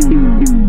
Thank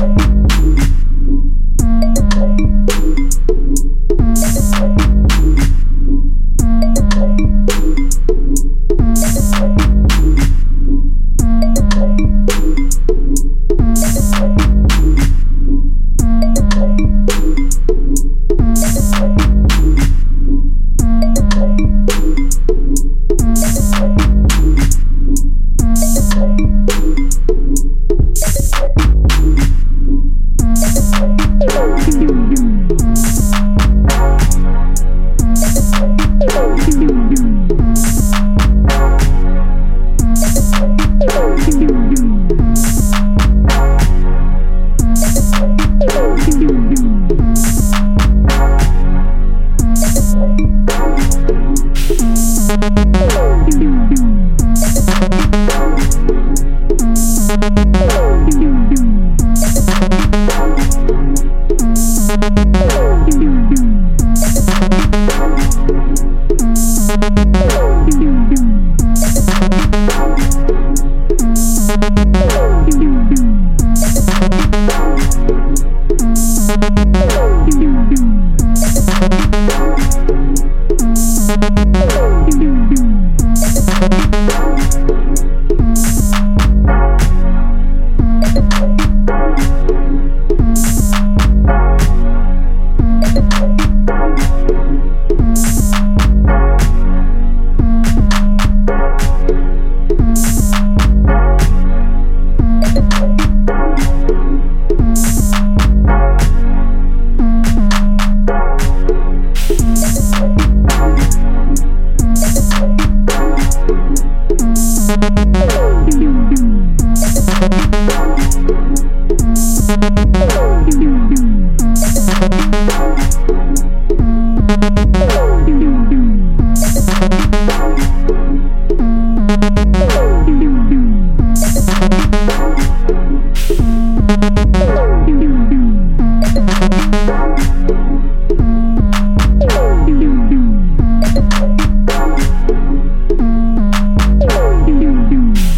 Bye. Thank you.